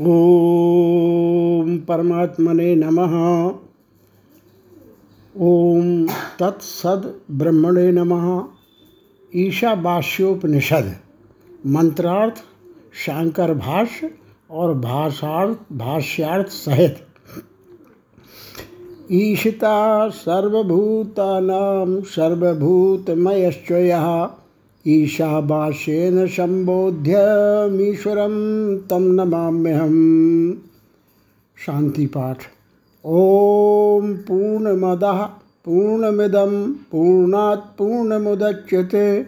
ॐ परमात्मने नमः। ॐ तत्सद ब्रह्मणे नमः। ईशावास्योपनिषद। मंत्रार्थ, शांकर भाष्य और भाषार्थ, भाष्यार्थ सहित। ईशिता सर्वभूतानां, सर्वभूतमयश्चयः। ईशावास्येन सम्बोध्यमीश्वरं तं नमाम्यहम्। शांति पाठ। ॐ पूर्णमदः, पूर्णमिदं, पूर्णात् पूर्णमुदच्यते,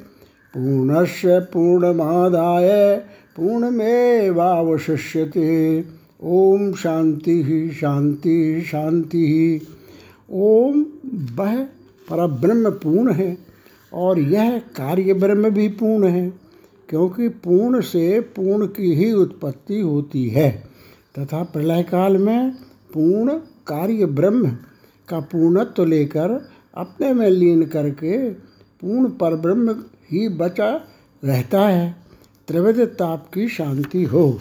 पूर्णस्य पूर्णमादाय पूर्णमेवावशिष्यते। ओम शांति शांति शांति। ओम वह परब्रह्म पूर्ण है। और यह कार्य ब्रह्म भी पूर्ण है, क्योंकि पूर्ण से पूर्ण की ही उत्पत्ति होती है। तथा प्रलय काल में पूर्ण कार्य ब्रह्म का पूर्णत्व लेकर अपने में लीन करके पूर्ण पर ब्रह्म ही बचा रहता है। त्रिविध ताप की शांति हो।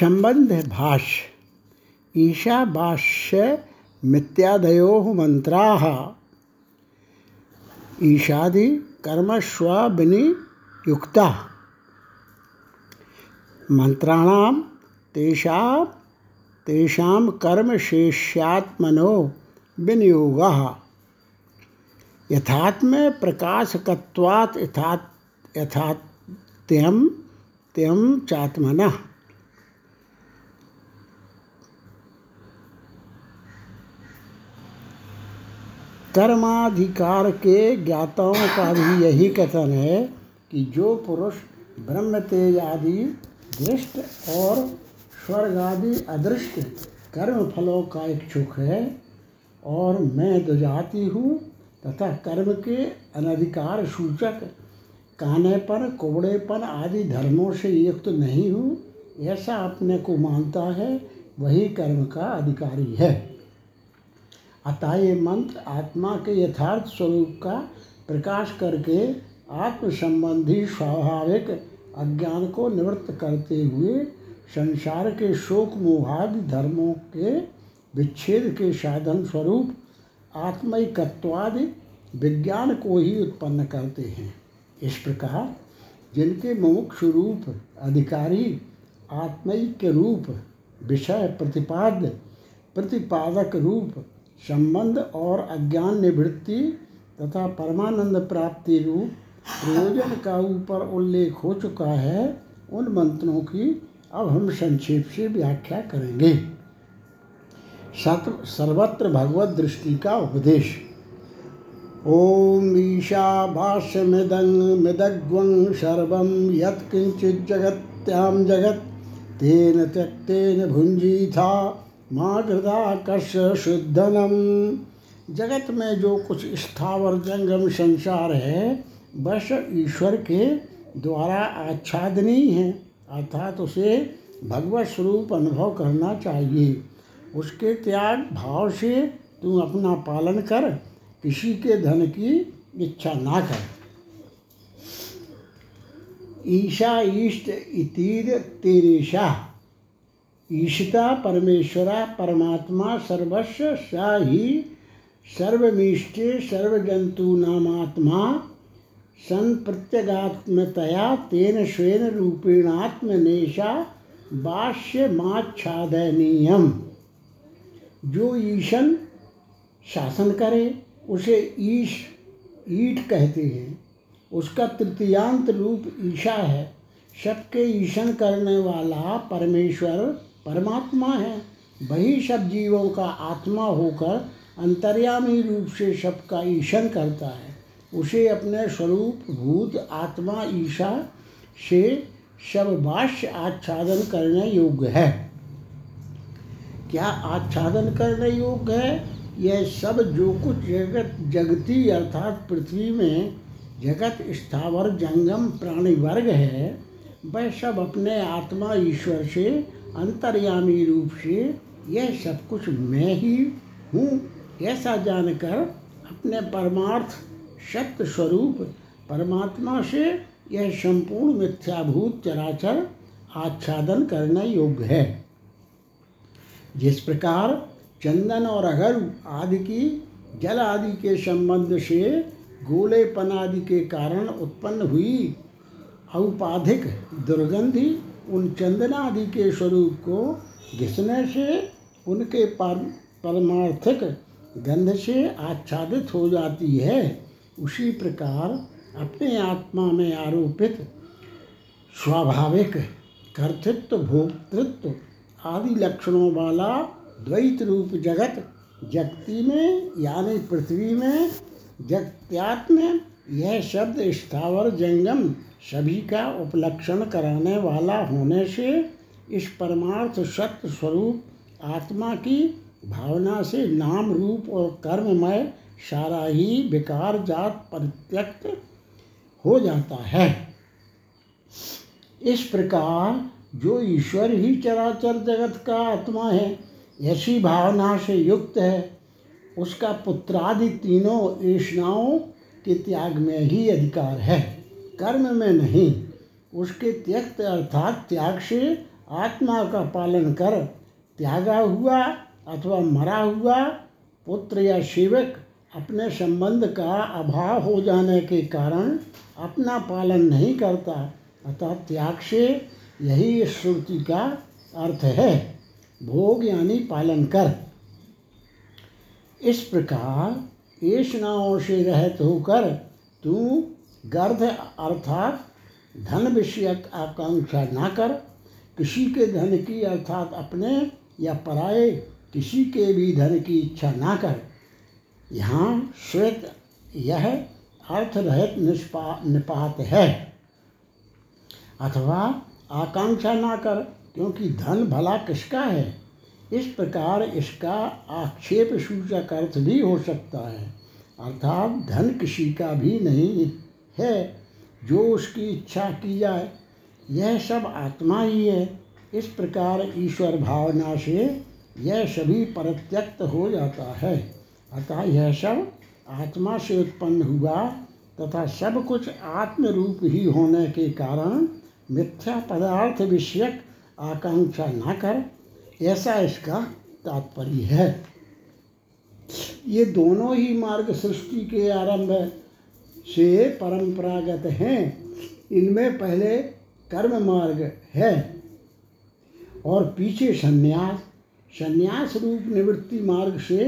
संबंध भाष्य ईशाभाष्य मिथ्यादयो मंत्रा। ईशादि कर्मस्वनियुक्ता मंत्राणाम तेषा तेषां कर्मशेष्यात्मनो विनियोगः यथात्म प्रकाशकत्वात् यथात् चात्मनः कर्माधिकार के ज्ञाताओं का भी यही कथन है कि जो पुरुष ब्रह्म तेज आदि दृष्ट और स्वर्ग आदि अदृष्ट कर्म फलों का इच्छुक है, और मैं दुजाती हूँ, तथा कर्म के अनधिकार सूचक कानेपन कोबड़ेपन आदि धर्मों से युक्त नहीं हूँ, ऐसा अपने को मानता है, वही कर्म का अधिकारी है। अतः ये मंत्र आत्मा के यथार्थ स्वरूप का प्रकाश करके आत्म संबंधी स्वाभाविक अज्ञान को निवृत्त करते हुए संसार के शोक मोहादि धर्मों के विच्छेद के साधन स्वरूप आत्मिकत्वादि विज्ञान को ही उत्पन्न करते हैं। इस प्रकार जिनके मुमुक्ष रूप अधिकारी आत्मिक रूप विषय प्रतिपाद्य प्रतिपादक रूप संबंध और अज्ञान निवृत्ति तथा परमानंद प्राप्ति रूप प्रयोजन का ऊपर उल्लेख हो चुका है, उन मंत्रों की अब हम संक्षेप से व्याख्या करेंगे। सत सर्वत्र भगवत दृष्टि का उपदेश। ओम ईशा भाष्य मृदंग मृदग्वं सर्व यत्किंचित जगत्याम जगत, तेन त्यक्तेन भुंजी था माँ कश शुद्धनम। जगत में जो कुछ स्थावर, जंगम, संसार है बस ईश्वर के द्वारा आच्छादनीय है, अर्थात उसे भगवत स्वरूप अनुभव करना चाहिए। उसके त्याग भाव से तुम अपना पालन कर, किसी के धन की इच्छा ना कर। ईशा ईष्ट इतीर तेरेशा। ईशिता परमेश्वरा परमात्मा सर्वस्व सा ही सर्वमीष्टे सर्वजंतूनामात्मा सन प्रत्यगात्मतया तेन स्वेन रूपेणात्मनेशा बाष्य माच्छादनीयम। जो ईशन शासन करे, उसे ईश, ईट कहते हैं। उसका तृतीयांत रूप ईशा है। सबके ईशन करने वाला परमेश्वर परमात्मा है। वही सब जीवों का आत्मा होकर अंतर्यामी रूप से सबका ईशन करता है। उसे अपने स्वरूप, भूत, आत्मा, ईशा से सब भाष्य आच्छादन करने योग्य है। क्या आच्छादन करने योग्य है? यह सब जो कुछ जगत, जगती अर्थात पृथ्वी में जगत, स्थावर, जंगम, प्राणी वर्ग है, वह सब अपने आत्मा ईश्वर से अंतर्यामी रूप से यह सब कुछ मैं ही हूँ, ऐसा जानकर अपने परमार्थ सत्य स्वरूप परमात्मा से यह संपूर्ण मिथ्याभूत चराचर आच्छादन करने योग्य है। जिस प्रकार चंदन और अगर आदि की जल आदि के संबंध से गोलेपन आदि के कारण उत्पन्न हुई औपाधिक दुर्गंधि उन चंदन आदि के स्वरूप को घिसने से उनके पर परमार्थिक गंध से आच्छादित हो जाती है। उसी प्रकार अपने आत्मा में आरोपित स्वाभाविक, कर्तृत्व, भोक्तृत्व आदि लक्षणों वाला द्वैत रूप जगत, जगती में यानी पृथ्वी में जगत्यात्म, यह शब्द स्थावर जंगम सभी का उपलक्षण कराने वाला होने से इस परमार्थ सत्य स्वरूप आत्मा की भावना से नाम रूप और कर्ममय सारा ही विकार जात परित्यक्त हो जाता है। इस प्रकार जो ईश्वर ही चराचर जगत का आत्मा है, ऐसी भावना से युक्त है। उसका पुत्रादि तीनों ऐषणाओं के त्याग में ही अधिकार है। कर्म में नहीं, उसके त्यक्त अर्थात त्याग से आत्मा का पालन कर, त्यागा हुआ अथवा मरा हुआ पुत्र या सेवक अपने संबंध का अभाव हो जाने के कारण अपना पालन नहीं करता, अतः त्याग से यही इस श्रुति का अर्थ है। भोग यानी पालन कर। इस प्रकार ऐषणाओं से रहित होकर तू गर्ध अर्थात धन विषयक आकांक्षा ना कर, किसी के धन की, अर्थात अपने या पराये किसी के भी धन की इच्छा ना कर। यहाँ श्वेत यह अर्थ रहित निष्पा, निपात है। अथवा आकांक्षा ना कर, क्योंकि धन भला किसका है? इस प्रकार इसका आक्षेप सूचक अर्थ भी हो सकता है। अर्थात धन किसी का भी नहीं है, जो उसकी इच्छा की जाए, यह सब आत्मा ही है। इस प्रकार ईश्वर भावना से यह सभी परित्यक्त हो जाता है। अतः यह सब आत्मा से उत्पन्न हुआ तथा सब कुछ आत्म रूप ही होने के कारण मिथ्या पदार्थ विषयक आकांक्षा न कर, ऐसा इसका तात्पर्य है। ये दोनों ही मार्ग सृष्टि के आरंभ से परंपरागत हैं। इनमें पहले कर्म मार्ग है और पीछे संन्यास संन्यास रूप निवृत्ति मार्ग से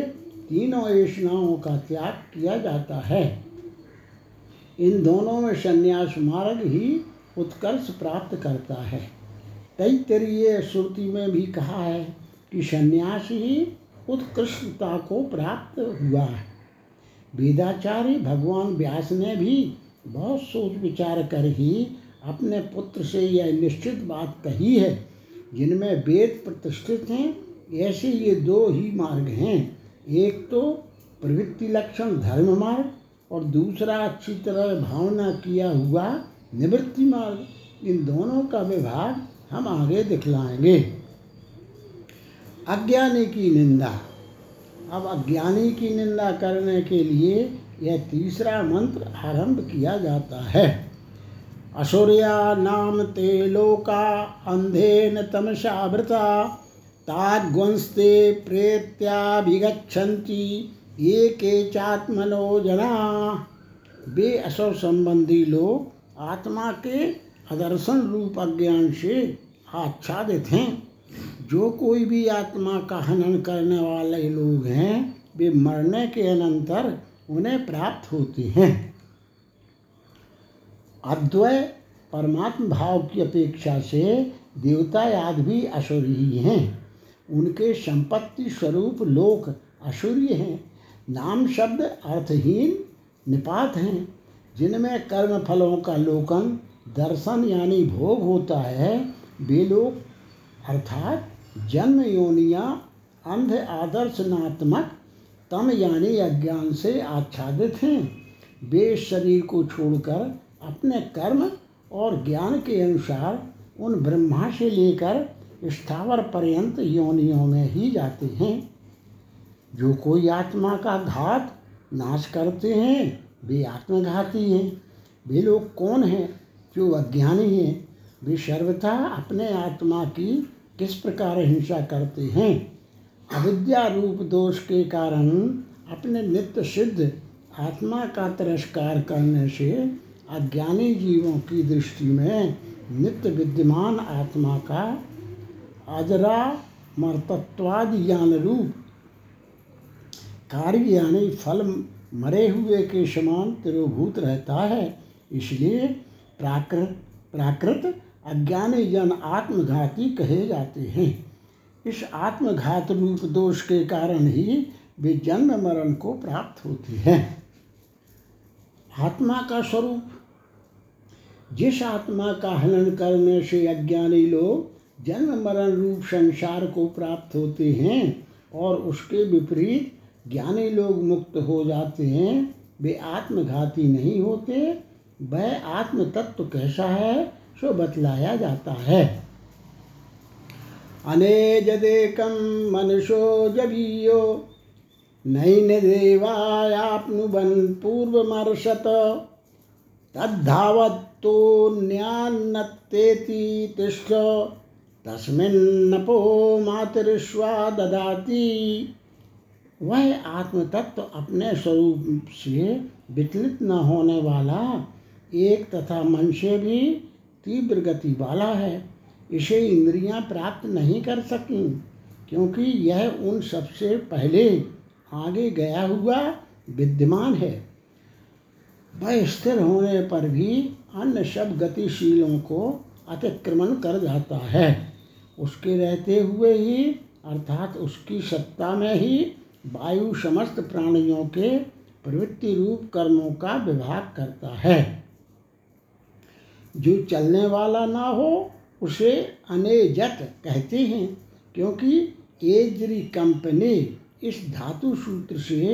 तीनों ऐषणाओं का त्याग किया जाता है। इन दोनों में संन्यास मार्ग ही उत्कर्ष प्राप्त करता है। तैतरीय श्रुति में भी कहा है कि संन्यास ही उत्कृष्टता को प्राप्त हुआ है। वेदाचार्य भगवान व्यास ने भी बहुत सोच विचार कर ही अपने पुत्र से यह निश्चित बात कही है। जिनमें वेद प्रतिष्ठित हैं, ऐसे ये दो ही मार्ग हैं। एक तो प्रवृत्ति लक्षण धर्म मार्ग और दूसरा अच्छी तरह भावना किया हुआ निवृत्ति मार्ग। इन दोनों का विभाग हम आगे दिखलाएँगे। अज्ञानी की निंदा। अब अज्ञानी की निंदा करने के लिए यह तीसरा मंत्र आरंभ किया जाता है। असुरिया नाम ते लोका, अंधेन तमसावृता ताग्वंस्ते प्रेत्याभिगछन्ति ये के चात्मनो जना। वे असुर संबंधी लोग आत्मा के अदर्शन रूप अज्ञान से आच्छादित हैं। जो कोई भी आत्मा का हनन करने वाले लोग हैं, वे मरने के अनंतर उन्हें प्राप्त होते हैं। अद्वय परमात्म भाव की अपेक्षा से देवता आदि भी असुरी हैं। उनके संपत्ति स्वरूप लोक असुरी हैं। नाम शब्द अर्थहीन, निपात हैं। जिनमें कर्म फलों का लोकन, दर्शन यानी भोग होता है, वे लोग अर्थात जन्म योनिया अंध आदर्शनात्मक तम यानी अज्ञान से आच्छादित हैं। वे शरीर को छोड़कर अपने कर्म और ज्ञान के अनुसार उन ब्रह्मा से लेकर स्थावर पर्यंत योनियों में ही जाते हैं। जो कोई आत्मा का घात नाश करते हैं, वे आत्मघाती हैं। वे लोग कौन हैं? जो अज्ञानी हैं। वे सर्वथा अपने आत्मा की किस प्रकार हिंसा करते हैं? अविद्या रूप दोष के कारण अपने नित्य सिद्ध आत्मा का तिरस्कार करने से अज्ञानी जीवों की दृष्टि में नित्य विद्यमान आत्मा का अजरा मर्तत्वादि ज्ञान रूप कार्य यानी फल मरे हुए के समान तिरोभूत रहता है। इसलिए प्राकृत प्राकृत अज्ञानी जन आत्मघाती कहे जाते हैं। इस आत्मघात रूप दोष के कारण ही वे जन्म मरण को प्राप्त होती है। आत्मा का स्वरूप। जिस आत्मा का हनन करने से अज्ञानी लोग जन्म मरण रूप संसार को प्राप्त होते हैं और उसके विपरीत ज्ञानी लोग मुक्त हो जाते हैं, वे आत्मघाती नहीं होते। वह आत्म तत्व कैसा है? सो बतलाया जाता है। अनेजदेकं मनुष्यो जवीयो नैन देवायाप्नुवन् पूर्वमर्शत तद्धावत्तोऽन्यान्नत्तेति तिष्ठ, तस्मिन्नपो मातृश्वा ददाति। वह आत्म तत्व अपने स्वरूप से विचलित न होने वाला एक तथा मन से भी तीव्र गति वाला है, इसे इंद्रियाँ प्राप्त नहीं कर सकी, क्योंकि यह उन सबसे पहले आगे गया हुआ विद्यमान है। वह स्थिर होने पर भी अन्य सब गतिशीलों को अतिक्रमण कर जाता है। उसके रहते हुए ही, अर्थात उसकी सत्ता में ही, वायु समस्त प्राणियों के प्रवृत्ति रूप कर्मों का विभाग करता है। जो चलने वाला ना हो, उसे अनेजत कहते हैं, क्योंकि एजरी कंपनी इस धातु सूत्र से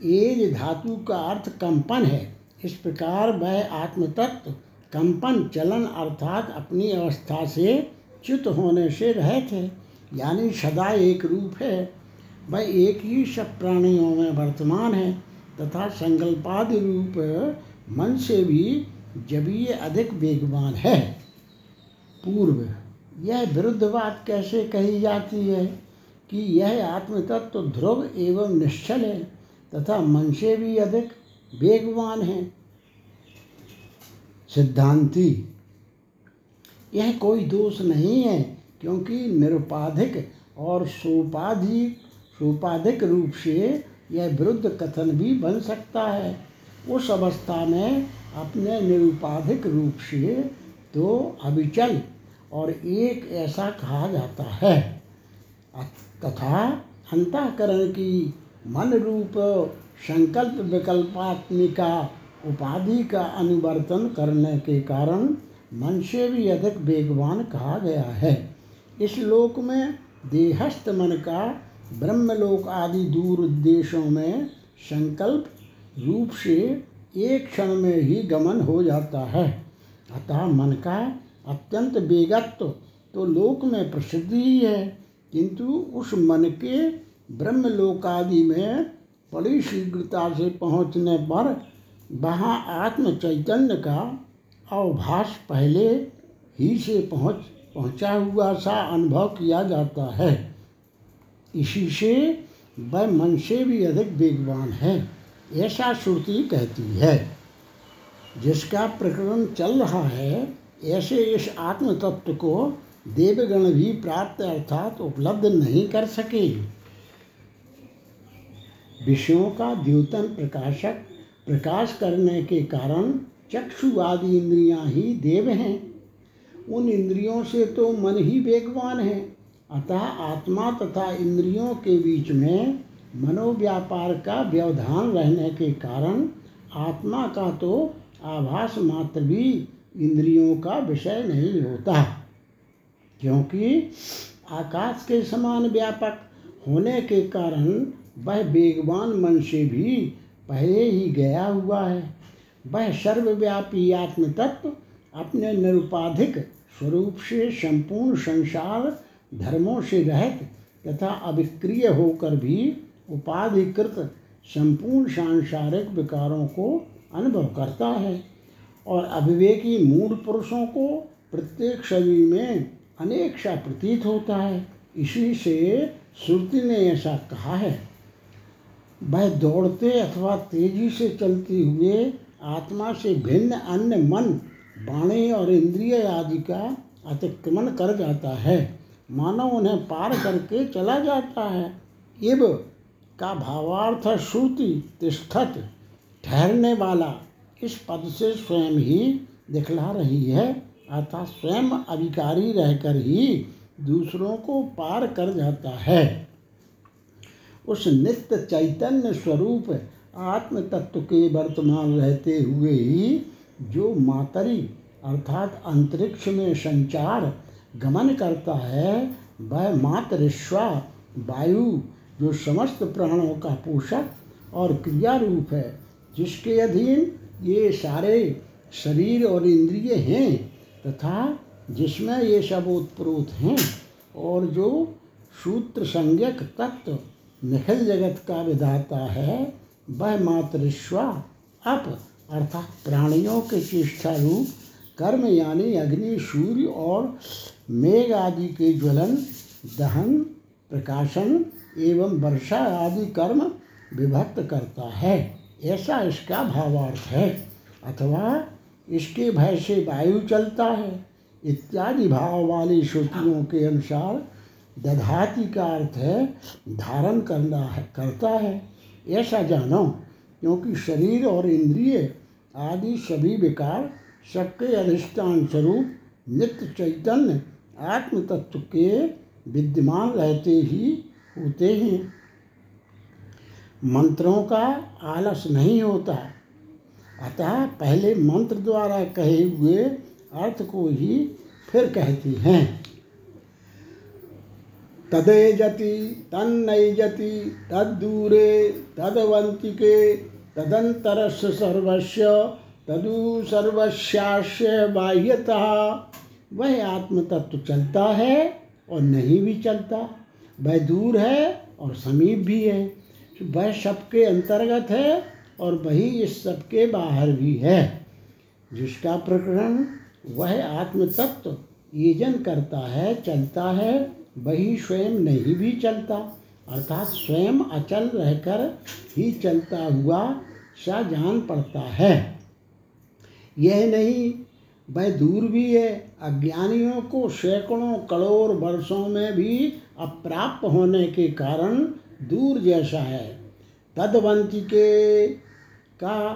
एज धातु का अर्थ कंपन है। इस प्रकार वह आत्मतत्व, कंपन, चलन अर्थात अपनी अवस्था से च्युत होने से रहित है यानी सदा एक रूप है। वह एक ही सब प्राणियों में वर्तमान है, तथा संकल्पादि रूप मन से भी जब ये अधिक वेगवान है, पूर्व, यह विरुद्ध बात कैसे कही जाती है कि यह आत्मतत्व तो ध्रुव एवं निश्चल है तथा मन से भी अधिक वेगवान है? सिद्धांति, यह कोई दोष नहीं है क्योंकि निरुपाधिक और सोपाधिक सोपाधिक रूप से यह विरुद्ध कथन भी बन सकता है। उस अवस्था में अपने निरुपाधिक रूप से तो अविचल और एक ऐसा कहा जाता है। तथा अंतकरण की मन रूप संकल्प विकल्पात्मिका उपाधि का अनुवर्तन करने के कारण मन से भी अधिक वेगवान कहा गया है। इस लोक में देहस्थ मन का ब्रह्मलोक आदि दूर देशों में संकल्प रूप से एक क्षण में ही गमन हो जाता है। अतः मन का अत्यंत बेगत्व तो लोक में प्रसिद्ध ही है, किंतु उस मन के ब्रह्मलोकादि में बड़ी शीघ्रता से पहुँचने पर वहाँ आत्म चैतन्य का अवभाष पहले ही से पहुँच, पहुँचा हुआ सा अनुभव किया जाता है। इसी से वह मन से भी अधिक वेगवान है। ऐसा श्रुति कहती है। जिसका प्रकरण चल रहा है, ऐसे इस आत्म तत्व को देवगण भी प्राप्त अर्थात उपलब्ध नहीं कर सके। विषयों का द्योतन प्रकाशक प्रकाश करने के कारण चक्षु आदि इंद्रियाँ ही देव हैं। उन इंद्रियों से तो मन ही वेगवान है। अतः आत्मा तथा इंद्रियों के बीच में मनोव्यापार का व्यवधान रहने के कारण आत्मा का तो आभास मात्र भी इंद्रियों का विषय नहीं होता। क्योंकि आकाश के समान व्यापक होने के कारण वह वेगवान मन से भी पहले ही गया हुआ है। वह सर्वव्यापी आत्म तत्व अपने निरुपाधिक स्वरूप से संपूर्ण संसार धर्मों से रहित तथा अभिक्रिय होकर भी उपाधिकृत संपूर्ण सांसारिक विकारों को अनुभव करता है और अविवेकी मूल पुरुषों को प्रत्येक शरीर में अनेक सा प्रतीत होता है। इसी से श्रुति ने ऐसा कहा है, वह दौड़ते अथवा तेज़ी से चलते हुए आत्मा से भिन्न अन्य मन वाणी और इंद्रिय आदि का अतिक्रमण कर जाता है। मानव उन्हें पार करके चला जाता है। इब का भावार्थ श्रुति तिष्ठत ठहरने वाला इस पद से स्वयं ही दिखला रही है। अर्थात स्वयं अभिकारी रहकर ही दूसरों को पार कर जाता है। उस नित्य चैतन्य स्वरूप आत्म तत्व के वर्तमान रहते हुए ही जो मातरी अर्थात अंतरिक्ष में संचार, गमन करता है, वह मातरिश्वा, वायु जो समस्त प्राणों का पोषक और क्रिया रूप है, जिसके अधीन ये सारे शरीर और इंद्रिय हैं, तथा जिसमें ये सब उत्प्रोत हैं, और जो सूत्र संज्ञक तत्व निखिल जगत का विधाता है, वह मातृश्वा अप, अर्थात प्राणियों के चेष्टा रूप, कर्म यानी अग्नि, सूर्य और मेघ आदि के ज्वलन, दहन, प्रकाशन एवं वर्षा आदि कर्म विभक्त करता है। ऐसा इसका भावार्थ है। अथवा इसके भय से वायु चलता है। इत्यादि भाव वाली श्रुतियों के अनुसार दधाति का अर्थ है, धारण करना है, करता है। ऐसा जानो, क्योंकि शरीर और इंद्रिय आदि सभी विकार सबके अधिष्ठान स्वरूप नित्य चैतन्य आत्म तत्व के विद्यमान रहते ही होते हैं। मंत्रों का आलस नहीं होता। अतः पहले मंत्र द्वारा कहे हुए अर्थ को ही फिर कहती हैं। तदेजति तन्नैजति तद्दूरे, तदवंतिके तदंतरस्य सर्वस्य, तदु सर्वस्यास्य बाह्यतः, वह आत्मतत्व चलता है और नहीं भी चलता। वह दूर है और समीप भी है। वह सबके अंतर्गत है और वही इस सबके बाहर भी है। जिसका प्रकरण, वह आत्म तत्व येजन करता है, चलता है, वही स्वयं नहीं भी चलता। अर्थात स्वयं अचल रहकर ही चलता हुआ सा जान पड़ता है। यह नहीं, वह दूर भी है। अज्ञानियों को सैकड़ों करोड़ वर्षों में भी अप्राप्त होने के कारण दूर जैसा है। तदवंतिके का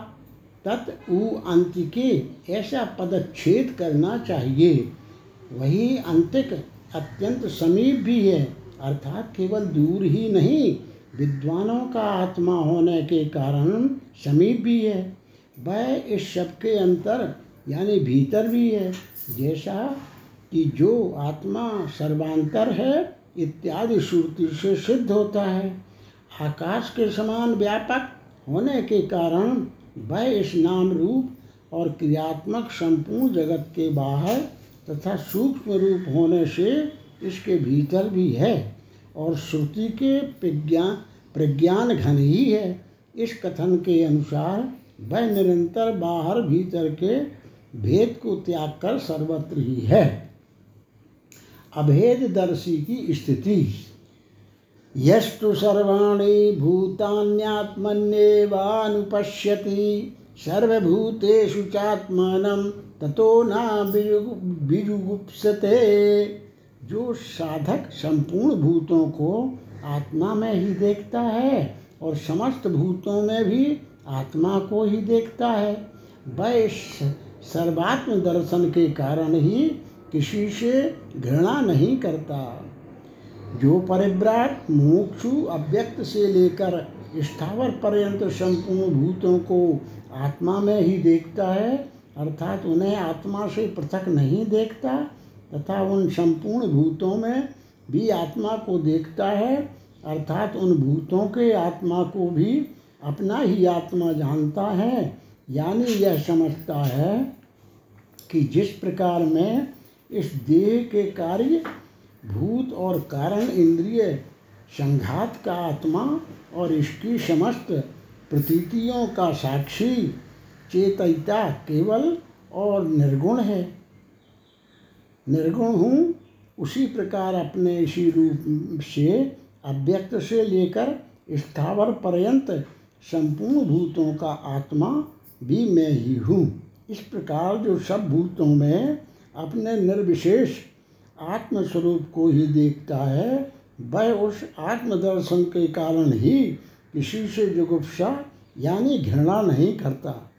तत् अंतिके, ऐसा पदच्छेद करना चाहिए। वही अंतिक अत्यंत समीप भी है, अर्थात केवल दूर ही नहीं, विद्वानों का आत्मा होने के कारण समीप भी है। वह इस शब्द के अंतर, यानी भीतर भी है, जैसा कि जो आत्मा सर्वांतर है इत्यादि श्रुति से सिद्ध होता है। आकाश के समान व्यापक होने के कारण वह इस नाम रूप और क्रियात्मक संपूर्ण जगत के बाहर तथा सूक्ष्म रूप होने से इसके भीतर भी है और श्रुति के प्रज्ञान प्रज्ञान घन ही है। इस कथन के अनुसार वह निरंतर बाहर भीतर के भेद को त्याग कर सर्वत्र ही है। अभेद दर्शी की स्थिति। यस्तु सर्वाणी भूतान्यात्मन्येवानुपश्यति। सर्वभूतेषु चात्मानं ततो ना जो साधक संपूर्ण भूतों को आत्मा में ही देखता है और समस्त भूतों में भी आत्मा को ही देखता है, वह सर्वात्म दर्शन के कारण ही किसी से घृणा नहीं करता। जो परिव्राट मोक्षु अव्यक्त से लेकर स्थावर पर्यंत संपूर्ण भूतों को आत्मा में ही देखता है, अर्थात उन्हें आत्मा से पृथक नहीं देखता, तथा उन संपूर्ण भूतों में भी आत्मा को देखता है, अर्थात उन भूतों के आत्मा को भी अपना ही आत्मा जानता है। यानी यह समझता है कि जिस प्रकार में इस देह के कार्य, भूत और कारण, इंद्रिय संघात का आत्मा और इसकी समस्त प्रतीतियों का साक्षी, चेतयिता केवल और निर्गुण है। निर्गुण हूँ, उसी प्रकार अपने इसी रूप से, अव्यक्त से लेकर स्थावर पर्यंत संपूर्ण भूतों का आत्मा भी मैं ही हूँ। इस प्रकार जो सब भूतों में अपने निर्विशेष आत्मस्वरूप को ही देखता है। वह उस आत्मदर्शन के कारण ही किसी से जुगुप्सा, यानी घृणा नहीं करता।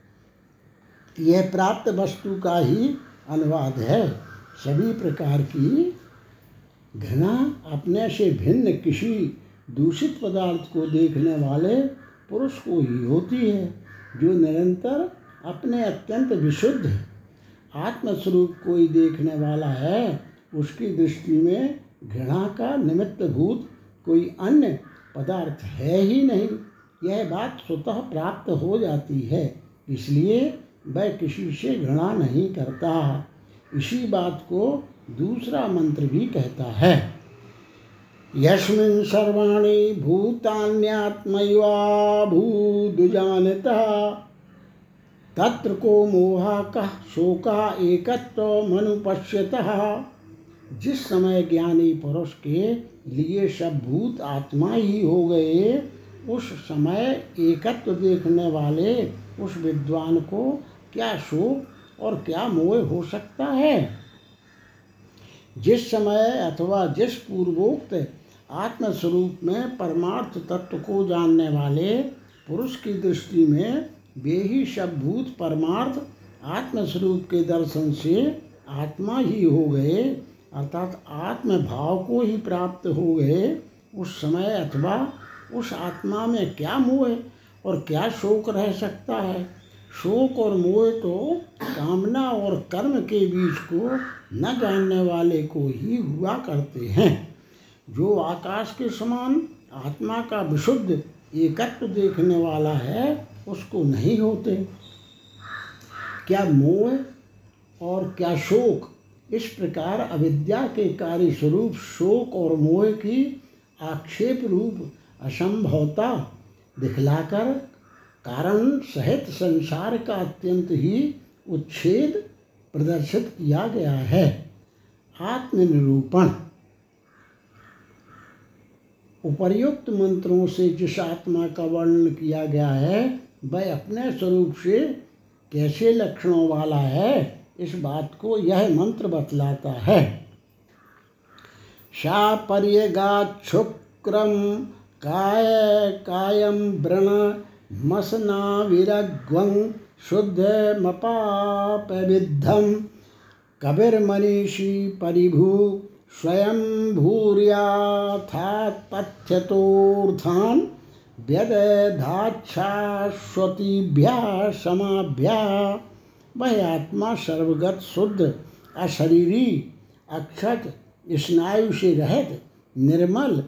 यह प्राप्त वस्तु का ही अनुवाद है। सभी प्रकार की घृणा अपने से भिन्न किसी दूषित पदार्थ को देखने वाले पुरुष को ही होती है, जो निरंतर अपने अत्यंत विशुद्ध आत्मस्वरूप कोई देखने वाला है, उसकी दृष्टि में घृणा का निमित्त भूत कोई अन्य पदार्थ है ही नहीं। यह बात स्वतः प्राप्त हो जाती है, इसलिए वह किसी से घृणा नहीं करता। इसी बात को दूसरा मंत्र भी कहता है। यस्मिन् सर्वाणि भूतान्यात्मैवा भूदुजानतः तत्र को मोहा कह शोका एकत्व मनुपश्यतः। जिस समय ज्ञानी पुरुष के लिए सब भूत आत्मा ही हो गए, उस समय एकत्व देखने वाले उस विद्वान को क्या शोक और क्या मोह हो सकता है? जिस समय अथवा जिस पूर्वोक्त आत्मस्वरूप में परमार्थ तत्व को जानने वाले पुरुष की दृष्टि में वे ही सब भूत परमार्थ आत्मस्वरूप के दर्शन से आत्मा ही हो गए, अर्थात आत्म भाव को ही प्राप्त हो गए, उस समय अथवा उस आत्मा में क्या मोह और क्या शोक रह सकता है? शोक और मोह तो कामना और कर्म के बीच को न जानने वाले को ही हुआ करते हैं। जो आकाश के समान आत्मा का विशुद्ध एकत्व देखने वाला है उसको नहीं होते। क्या मोह और क्या शोक? इस प्रकार अविद्या के कार्य स्वरूप शोक और मोह की आक्षेप रूप असंभवता दिखलाकर कारण सहित संसार का अत्यंत ही उच्छेद प्रदर्शित किया गया है। आत्मनिरूपण। उपर्युक्त मंत्रों से जिस आत्मा का वर्णन किया गया है वह अपने स्वरूप से कैसे लक्षणों वाला है, इस बात को यह मंत्र बतलाता है। शा पर्यगाक्षुक्रम काय कायम व्रण मसना विरग्वं शुद्ध मपापविद्धम कबीरमनीषी परिभू स्वयं भूर्याथात्थ्यतोर्थान् व्यदधाच्छाश्वतीभ्या समाभ्या वह आत्मा सर्वगत, शुद्ध, अशरीरी, अक्षत स्नायु से रहत, निर्मल,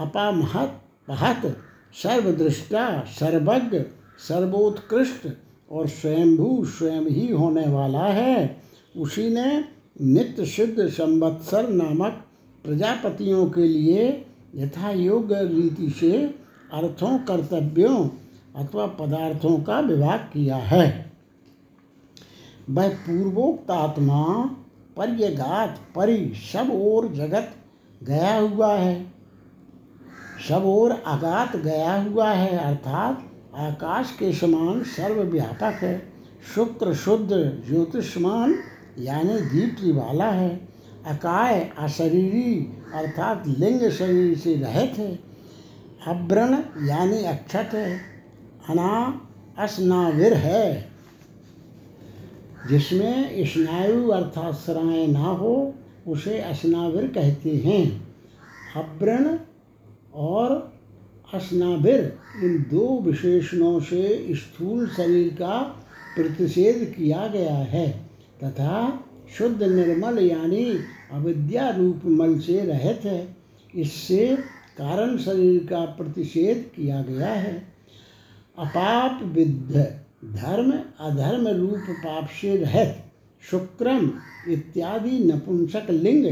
अपामहत पहत सर्वदृष्टा, सर्वज्ञ, सर्वोत्कृष्ट और स्वयंभू, स्वयं ही होने वाला है। उसी ने नित्य सिद्ध संवत्सर नामक प्रजापतियों के लिए यथा योग्य रीति से अर्थों, कर्तव्यों अथवा पदार्थों का विभाग किया है। वह पूर्वोक्त आत्मा पर्यगात, परि सब ओर जगत गया हुआ है। सब ओर आगात गया हुआ है, अर्थात आकाश के समान सर्वव्यापक है। शुक्र शुद्ध ज्योतिषमान यानी दीप्ति वाला है। अकाय, अशरीरी, अर्थात लिंग शरीर से रहित है। अव्रण यानी अक्षत अना अस्नाविर है। जिसमें स्नायु अर्थात सराय ना हो, उसे अस्नाविर कहते हैं। अव्रण और अस्नाविर, इन दो विशेषणों से स्थूल शरीर का प्रतिषेध किया गया है, तथा शुद्ध निर्मल यानी अविद्या रूप मल से रहित है। इससे कारण शरीर का प्रतिषेध किया गया है। अपाप विद्ध, धर्म अधर्म रूप पाप से रहित शुक्रम इत्यादि नपुंसक लिंग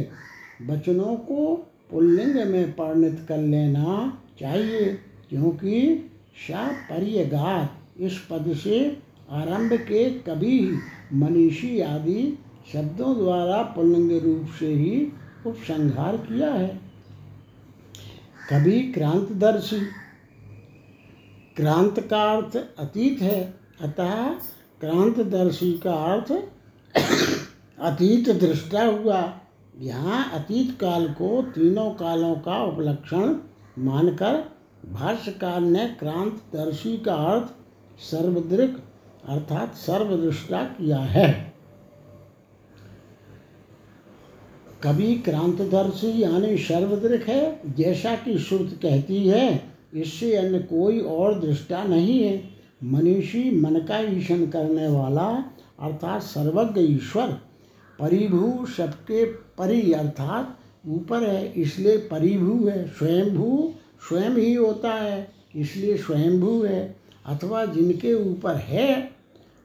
वचनों को पुल्लिंग में परिणित कर लेना चाहिए, क्योंकि सा पर्यगात इस पद से आरंभ के कभी ही मनीषी आदि शब्दों द्वारा पुल्लिंग रूप से ही उपसंहार किया है। कभी क्रांतदर्शी क्रांत का अर्थ अतीत है, अतः क्रांतदर्शी का अर्थ अतीत दृष्टा हुआ। यहाँ अतीत काल को तीनों कालों का उपलक्षण मानकर भाष्यकार ने क्रांतदर्शी का अर्थ सर्वदृक अर्थात सर्वदृष्टा किया है। कभी क्रांतदर्शी यानी सर्वदृक है, जैसा कि श्रुत कहती है, इससे अन्य कोई और दृष्टा नहीं है। मनीषी मन का ईशन करने वाला, अर्थात सर्वज्ञ ईश्वर, परिभू सबके परि, अर्थात ऊपर है, इसलिए परिभू है। स्वयंभू स्वयं ही होता है, इसलिए स्वयंभू है। अथवा जिनके ऊपर है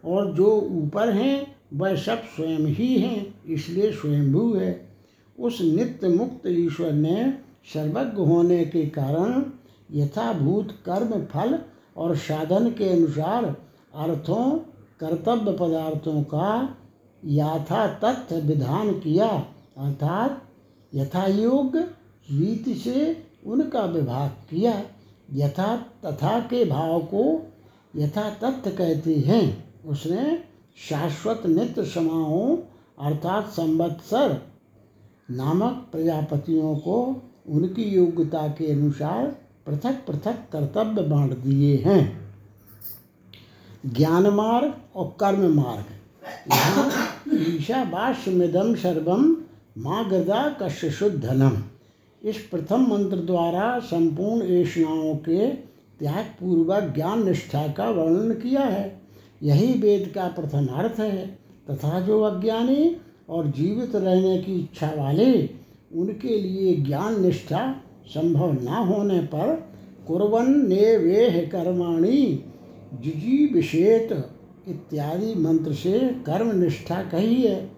और जो ऊपर हैं, वह सब स्वयं ही हैं, इसलिए स्वयंभू है। उस नित्य मुक्त ईश्वर ने सर्वज्ञ होने के कारण यथाभूत कर्म फल और साधन के अनुसार अर्थों, कर्तव्य पदार्थों का यथा तथ्य विधान किया। अर्थात यथायोग रीति से उनका विभाग किया। यथा तथा के भाव को यथा तथ्य कहते हैं। उसने शाश्वत नित्य समाओं अर्थात संवत्सर नामक प्रजापतियों को उनकी योग्यता के अनुसार पृथक पृथक कर्तव्य बांट दिए हैं। ज्ञान मार्ग और कर्म मार्ग। यहाँ ईशावास्यमिदम सर्वम माँ गदा कश्य शुद्धनम। इस प्रथम मंत्र द्वारा संपूर्ण ऐषणाओं के त्याग पूर्वक ज्ञान निष्ठा का वर्णन किया है। यही वेद का प्रथम अर्थ है। तथा जो अज्ञानी और जीवित रहने की इच्छा वाले, उनके लिए ज्ञान निष्ठा संभव न होने पर कुरवन ने वेह कर्माणी जिजी विषेत इत्यादि मंत्र से कर्म निष्ठा कही है।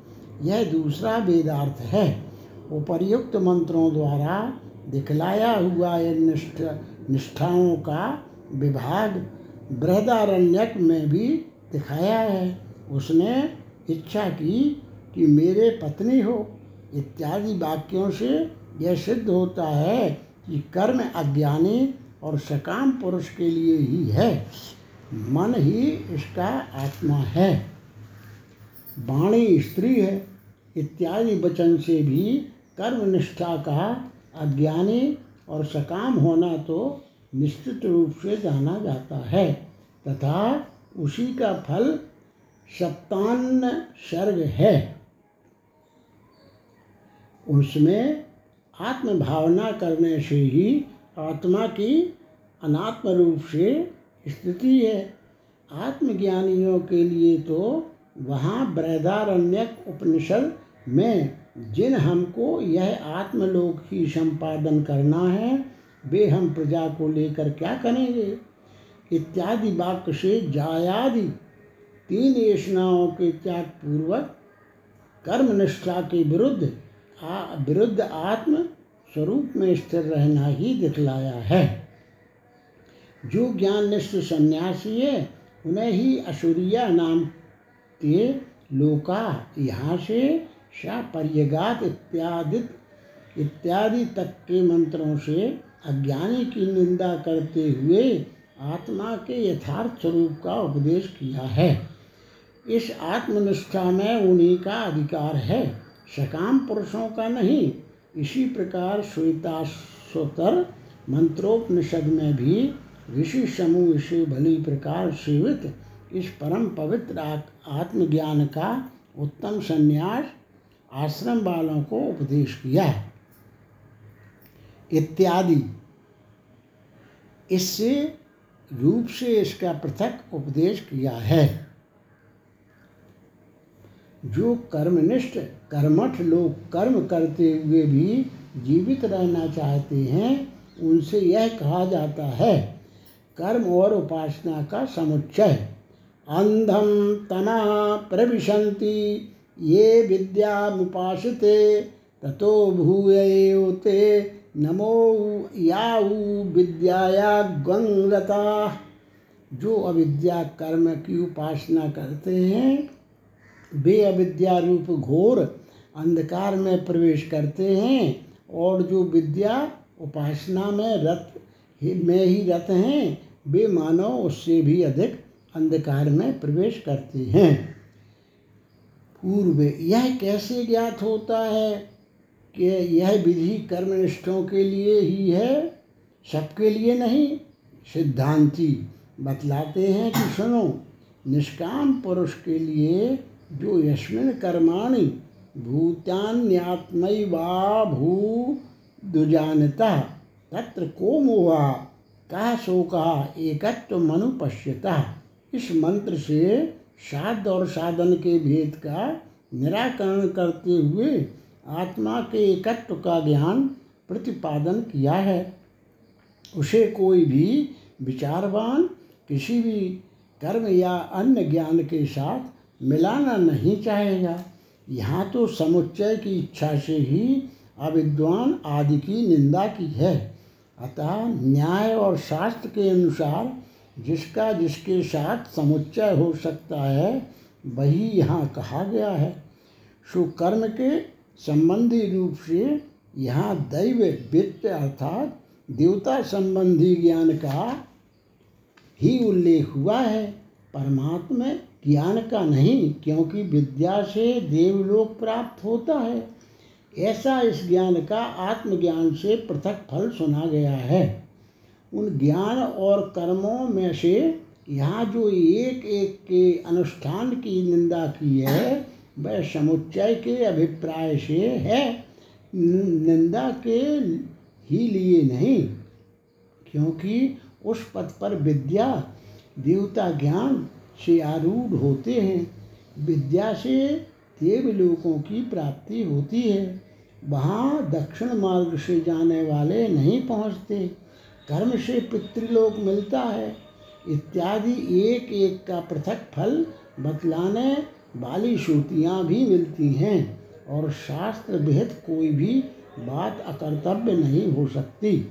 यह दूसरा वेदार्थ है। उपर्युक्त मंत्रों द्वारा दिखलाया हुआ यह निष्ठ, निष्ठाओं का विभाग बृहदारण्यक में भी दिखाया है। उसने इच्छा की कि मेरे पत्नी हो, इत्यादि वाक्यों से यह सिद्ध होता है कि कर्म अज्ञानी और सकाम पुरुष के लिए ही है। मन ही इसका आत्मा है। वाणी स्त्री है, इत्यादि वचन से भी कर्मनिष्ठा का अज्ञानी और सकाम होना तो निश्चित रूप से जाना जाता है। तथा उसी का फल सप्तान्न सर्ग है। उसमें आत्म भावना करने से ही आत्मा की अनात्म रूप से स्थिति है। आत्मज्ञानियों के लिए तो वहाँ बृहदारण्यक उपनिषद में जिन हमको यह आत्मलोक ही संपादन करना है, वे हम प्रजा को लेकर क्या करेंगे? इत्यादि वाक्य से जायादि तीन योजनाओं के त्याग पूर्वक कर्मनिष्ठा के विरुद्ध आ विरुद्ध आत्म स्वरूप में स्थिर रहना ही दिखलाया है। जो ज्ञान निष्ठ सन्यासी है, उन्हें ही असुरिया नाम के लोका यहाँ से पर्यगात इत्यादि इत्यादि तक के मंत्रों से अज्ञानी की निंदा करते हुए आत्मा के यथार्थ स्वरूप का उपदेश किया है। इस आत्मनिष्ठा में उन्हीं का अधिकार है। सकाम पुरुषों का नहीं। इसी प्रकार श्वेताश्वतर मंत्रोपनिषद में भी ऋषि समूह से भली प्रकार सेवित इस परम पवित्र आत्मज्ञान का उत्तम संन्यास आश्रम वालों को उपदेश किया इत्यादि। इससे रूप से इसका पृथक उपदेश किया है। जो कर्मनिष्ठ, कर्मठ लोग कर्म करते हुए भी जीवित रहना चाहते हैं, उनसे यह कहा जाता है, कर्म और उपासना का समुच्चय। अंधम तना प्रविशंति ये विद्या विद्यामुपासते ततो भूयोते, नमो याऊ विद्याया गंगता। जो अविद्या कर्म की उपासना करते हैं वे अविद्या रूप घोर अंधकार में प्रवेश करते हैं और जो विद्या उपासना में रत में ही रत हैं, वे मानव उससे भी अधिक अंधकार में प्रवेश करते हैं। पूर्व यह कैसे ज्ञात होता है कि यह विधि कर्मनिष्ठों के लिए ही है? सबके लिए नहीं, सिद्धांति बतलाते हैं कि सुनो, निष्काम पुरुष के लिए जो यस्मिन कर्माणि भूतान्यात्मय वा भू दुजानता, तत्र को मोहा? कहा कहा एकत्व मनु पश्यता। इस मंत्र से साध और साधन के भेद का निराकरण करते हुए आत्मा के एकत्व का ज्ञान प्रतिपादन किया है। उसे कोई भी विचारवान, किसी भी कर्म या अन्य ज्ञान के साथ मिलाना नहीं चाहेगा। यहाँ तो समुच्चय की इच्छा से ही अविद्वान आदि की निंदा की है। अतः न्याय और शास्त्र के अनुसार जिसका जिसके साथ समुच्चय हो सकता है, वही यहाँ कहा गया है। सुकर्म के संबंधी रूप से यहाँ दैव वित्त अर्थात देवता संबंधी ज्ञान का ही उल्लेख हुआ है। परमात्मा ज्ञान का नहीं, क्योंकि विद्या से देवलोक प्राप्त होता है। ऐसा इस ज्ञान का आत्मज्ञान से पृथक फल सुना गया है। उन ज्ञान और कर्मों में से यहाँ जो एक एक के अनुष्ठान की निंदा की है, वह समुच्चय के अभिप्राय से है। निंदा के ही लिए नहीं, क्योंकि उस पद पर विद्या, देवता ज्ञान से आरूढ़ होते हैं। विद्या से देवलोकों की प्राप्ति होती है। वहाँ दक्षिण मार्ग से जाने वाले नहीं पहुँचते। कर्म से पितृलोक मिलता है। इत्यादि एक एक का पृथक फल बतलाने वाली श्रुतियाँ भी मिलती हैं और शास्त्र विहित कोई भी बात अकर्तव्य नहीं हो सकती।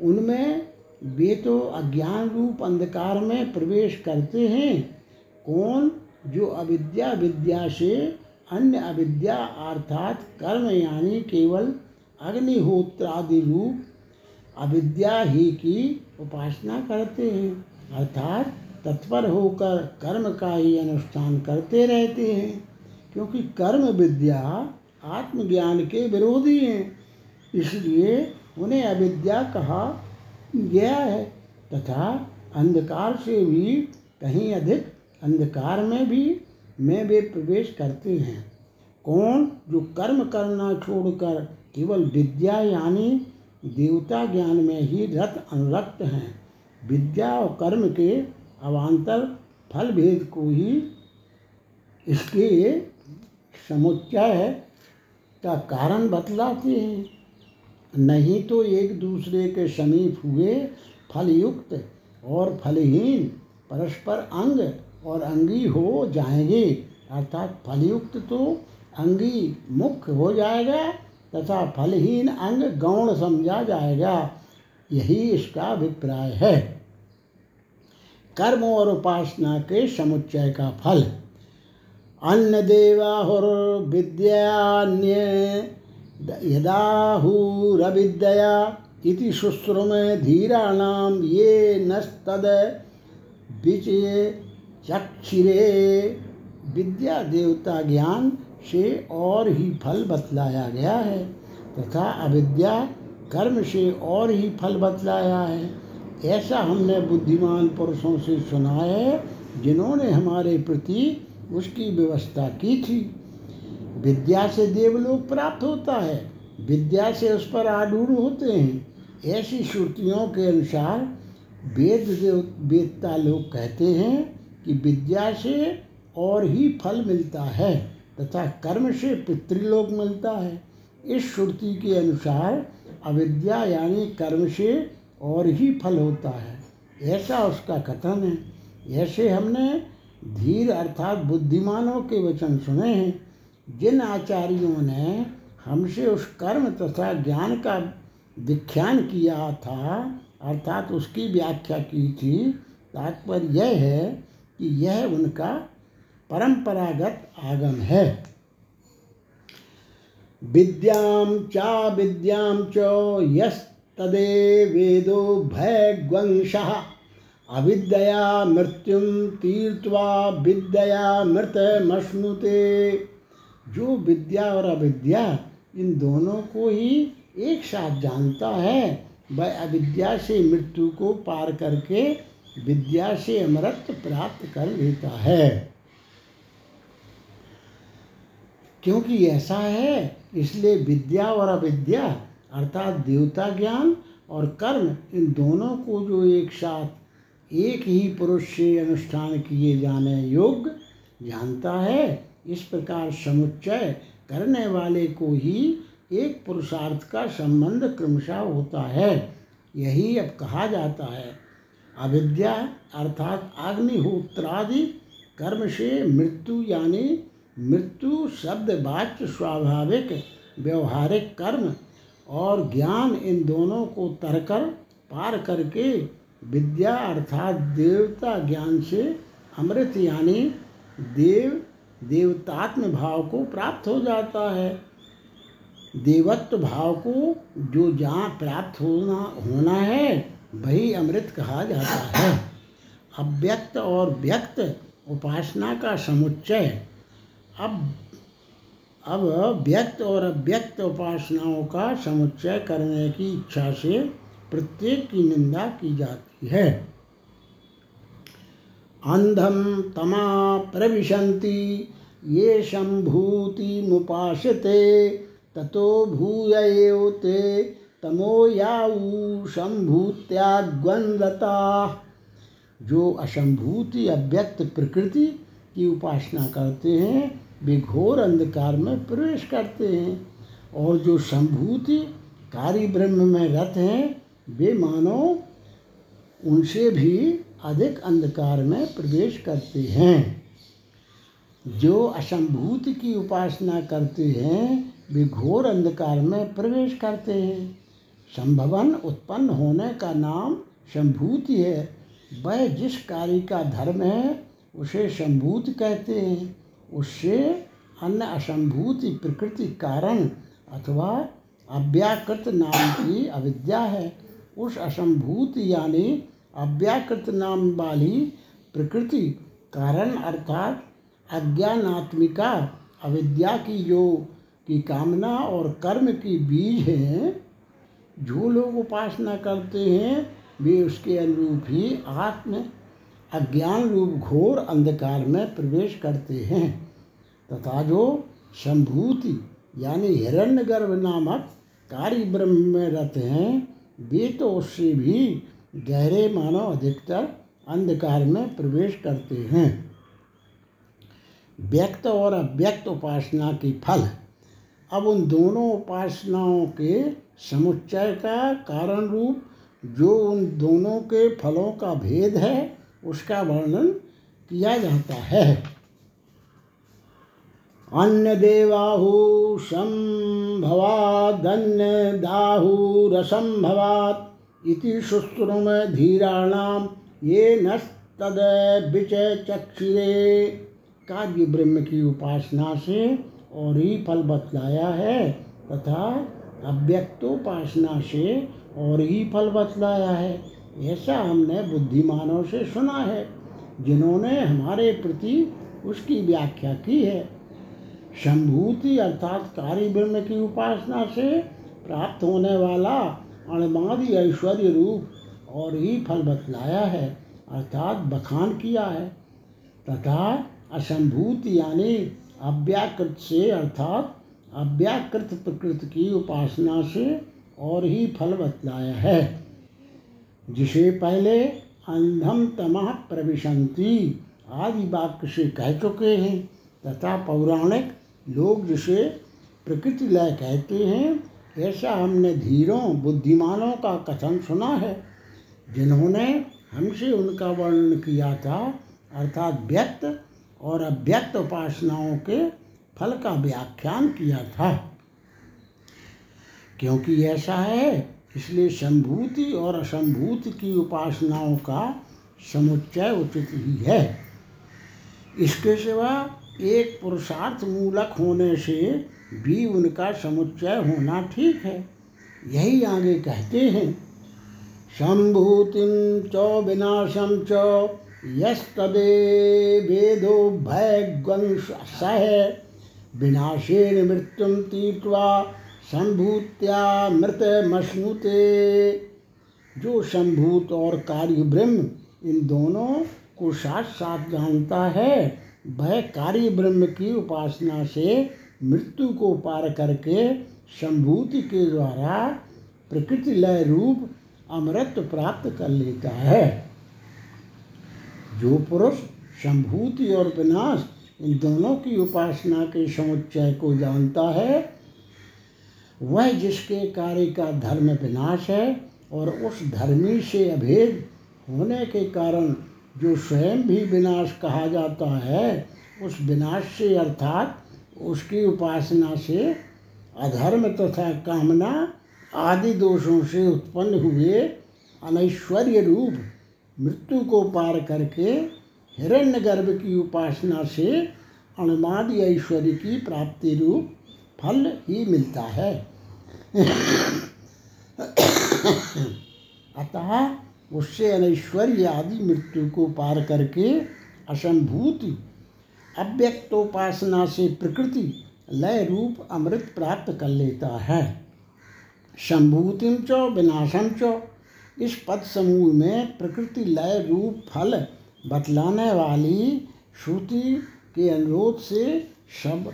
उनमें वे तो अज्ञान रूप अंधकार में प्रवेश करते हैं। कौन? जो अविद्या विद्या से अन्य अविद्या अर्थात कर्म यानी केवल अग्निहोत्र आदि रूप अविद्या ही की उपासना करते हैं, अर्थात तत्पर होकर कर्म का ही अनुष्ठान करते रहते हैं, क्योंकि कर्म विद्या आत्मज्ञान के विरोधी हैं। इसलिए उन्हें अविद्या कहा गया है, तथा अंधकार से भी कहीं अधिक अंधकार में भी में वे प्रवेश करते हैं। कौन जो कर्म करना छोड़कर केवल विद्या यानी देवता ज्ञान में ही रत अनुरक्त हैं, विद्या और कर्म के अवान्तर फल भेद को ही इसके समुच्चय का कारण बतलाते हैं। नहीं तो एक दूसरे के समीप हुए फलयुक्त और फलहीन परस्पर अंग और अंगी हो जाएँगे। अर्थात फलयुक्त तो अंगी मुख्य हो जाएगा तथा फलहीन अंग गौण समझा जाएगा। यही इसका अभिप्राय है। कर्म और उपासना के समुच्चय का फल। अन्न देवाहुर विद्यान्य यदाहुरविद्या इति शुश्रुम धीराणाम ये नस्तद विचये चक्षिरे। विद्या देवता ज्ञान से और ही फल बतलाया गया है तथा अविद्या कर्म से और ही फल बतलाया है। ऐसा हमने बुद्धिमान पुरुषों से सुना है जिन्होंने हमारे प्रति उसकी व्यवस्था की थी। विद्या से देवलोक प्राप्त होता है। विद्या से उस पर आरूढ़ होते हैं। ऐसी श्रुतियों के अनुसार वेद वेदता लोग कहते हैं कि विद्या से और ही फल मिलता है तथा कर्म से पितृलोक मिलता है। इस श्रुति के अनुसार अविद्या यानी कर्म से और ही फल होता है। ऐसा उसका कथन है। ऐसे हमने धीर अर्थात बुद्धिमानों के वचन सुने हैं। जिन आचार्यों ने हमसे उस कर्म तथा ज्ञान का विख्यान किया था, अर्थात उसकी व्याख्या की थी, तात्पर्य यह है कि यह उनका परंपरागत आगम है। विद्यां चा विद्यां च यस्तदे वेदो भयग्वंशः अविद्या मृत्युम तीर्थवा विद्या मृतमश्नुते। जो विद्या और अविद्या, इन दोनों को ही एक साथ जानता है। वह अविद्या से मृत्यु को पार करके विद्या से अमृत प्राप्त कर लेता है। क्योंकि ऐसा है, इसलिए विद्या और अविद्या, अर्थात देवता ज्ञान और कर्म, इन दोनों को जो एक साथ, एक ही पुरुष से अनुष्ठान किए जाने योग्य, जानता है। इस प्रकार समुच्चय करने वाले को ही एक पुरुषार्थ का संबंध क्रमशः होता है। यही अब कहा जाता है। अविद्या अर्थात अग्निहोत्रादि कर्म से मृत्यु यानी मृत्यु शब्द वाच्य स्वाभाविक व्यवहारिक कर्म और ज्ञान इन दोनों को तरकर पार करके विद्या अर्थात देवता ज्ञान से अमृत यानी देव देवतात्म भाव को प्राप्त हो जाता है। देवत्व भाव को जो जहाँ प्राप्त होना होना है, वही अमृत कहा जाता है। अव्यक्त और व्यक्त उपासना का समुच्चय। अब अब व्यक्त और अव्यक्त उपासनाओं का समुच्चय करने की इच्छा से प्रत्येक की निंदा की जाती है। अंधम तमा प्रविशन्ति, ये मुपाशते, ततो भूय ते, तमो याऊ संभूत्याग्वंदता जो असंभूति अव्यक्त प्रकृति की उपासना करते हैं, वे घोर अंधकार में प्रवेश करते हैं। और जो संभूति कार्य ब्रह्म में रत हैं, वे मानो उनसे भी अधिक अंधकार में प्रवेश करते हैं। जो असंभूति की उपासना करते हैं, वे घोर अंधकार में प्रवेश करते हैं। संभवन उत्पन्न होने का नाम संभूति है वह जिस कार्य का धर्म है, उसे संभूति कहते हैं। उससे अन्य असंभूति प्रकृति कारण अथवा अव्याकृत नाम की अविद्या है। उस असंभूति यानी अव्याकृत नाम वाली प्रकृति, कारण अर्थात अज्ञानात्मिका, अविद्या की जो की कामना और कर्म की बीज हैं। जो लोग उपासना करते हैं, वे उसके अनुरूप ही आत्म, अज्ञान रूप घोर अंधकार में प्रवेश करते हैं। तथा जो संभूति, यानी हिरण्य गर्भ नामक कार्य ब्रह्म में रहते हैं, वे तो उससे भी गहरे मानव अधिकतर अंधकार में प्रवेश करते हैं। व्यक्त और अव्यक्त उपासना की फल। अब उन दोनों उपासनाओं के समुच्चय का कारण रूप जो उन दोनों के फलों का भेद है, उसका वर्णन किया जाता है। अन्य देवाहु संभवादन्य दाहु रसंभवात। इति शुश्रुम धीराणाम, ये नस्तद चक्षुरे काव्य ब्रह्म की उपासना से और ही फल बतलाया है, तथा अव्यक्तोपासना से और ही फल बतलाया है। ऐसा हमने बुद्धिमानों से सुना है, जिन्होंने हमारे प्रति उसकी व्याख्या की है। संभूति अर्थात कार्य ब्रह्म की उपासना से प्राप्त होने वाला अणमादि ऐश्वर्य रूप और ही फल बतलाया है, अर्थात बखान किया है। तथा असंभूति यानी अव्याकृत से, अर्थात अव्याकृत प्रकृति की उपासना से और ही फल बतलाया है। जिसे पहले अंधम तमह प्रविशंति आदि वाक्य से कह चुके हैं, तथा पौराणिक लोग जिसे प्रकृति लय कहते हैं ऐसा हमने धीरों, बुद्धिमानों का कथन सुना है, जिन्होंने हमसे उनका वर्णन किया था, अर्थात व्यक्त और अव्यक्त उपासनाओं के फल का व्याख्यान किया था। क्योंकि ऐसा है, इसलिए संभूति और असंभूति की उपासनाओं का समुच्चय उचित ही है। इसके सिवा एक पुरुषार्थ मूलक होने से भी उनका समुच्चय होना ठीक है। यही आगे कहते हैं संभूतिम च विनाशम च यस्तदे वेदो भयग्वंश सह विनाशेन मृत्युम तीर्वा संभूत्या मृत मश्नुते जो संभूत और कार्य ब्रह्म इन दोनों को साथ साथ जानता है, वह कार्य ब्रह्म की उपासना से मृत्यु को पार करके संभूति के द्वारा प्रकृति लय रूप अमृत प्राप्त कर लेता है। जो पुरुष संभूति और विनाश इन दोनों की उपासना के समुच्चय को जानता है, वह जिसके कार्य का धर्म विनाश है और उस धर्मी से अभेद होने के कारण जो स्वयं भी विनाश कहा जाता है, उस विनाश से अर्थात उसकी उपासना से अधर्म तथा कामना आदि दोषों से उत्पन्न हुए अनैश्वर्य रूप मृत्यु को पार करके हिरण्य गर्भ की उपासना से अणुमादि ऐश्वर्य की प्राप्ति रूप फल ही मिलता है। अतः उससे अनैश्वर्य आदि मृत्यु को पार करके असंभूति अव्यक्तोपासना से प्रकृति लय रूप अमृत प्राप्त कर लेता है। संभूतिम च विनाशम च, इस पद समूह में प्रकृति लय रूप फल बतलाने वाली श्रुति के अनुरोध से सब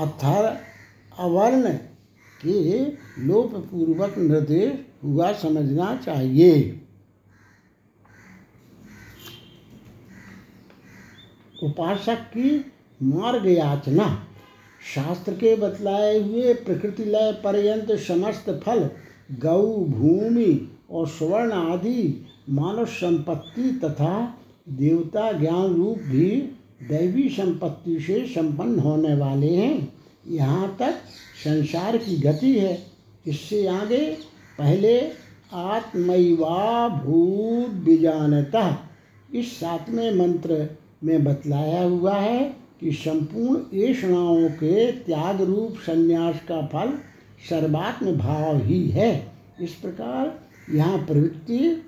अथर अवर्ण के लोप पूर्वक निर्देश हुआ समझना चाहिए। उपासक की मार्ग याचना शास्त्र के बतलाए हुए प्रकृति लय पर्यंत समस्त फल, गौ, भूमि और स्वर्ण आदि मानव संपत्ति तथा देवता ज्ञान रूप भी दैवी संपत्ति से संपन्न होने वाले हैं। यहाँ तक संसार की गति है। इससे आगे पहले आत्मैवा भूत बीजानता इस सातवें मंत्र में बतलाया हुआ है कि संपूर्ण ऐषणाओं के त्याग रूप संन्यास का फल सर्वात्म भाव ही है। इस प्रकार यहाँ प्रवृत्ति,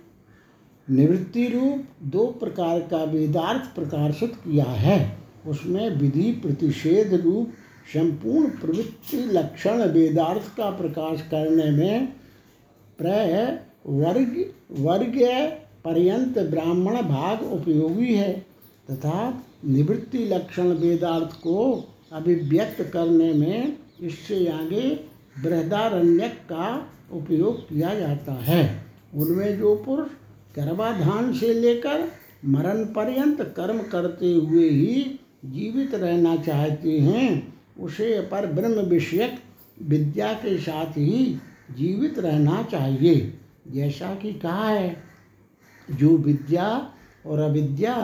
निवृत्ति रूप दो प्रकार का वेदार्थ प्रकाशित किया है। उसमें विधि प्रतिषेध रूप संपूर्ण प्रवृत्ति लक्षण वेदार्थ का प्रकाश करने में प्रय वर्ग वर्ग पर्यंत ब्राह्मण भाग उपयोगी है। तथा निवृत्ति लक्षण वेदार्थ को अभिव्यक्त करने में इससे आगे बृहदारण्यक का उपयोग किया जाता है। उनमें जो पुरुष गर्भाधान से लेकर मरण पर्यंत कर्म करते हुए ही जीवित रहना चाहते हैं, उसे अपर ब्रह्म विषयक विद्या के साथ ही जीवित रहना चाहिए। जैसा कि कहा है, जो विद्या और अविद्या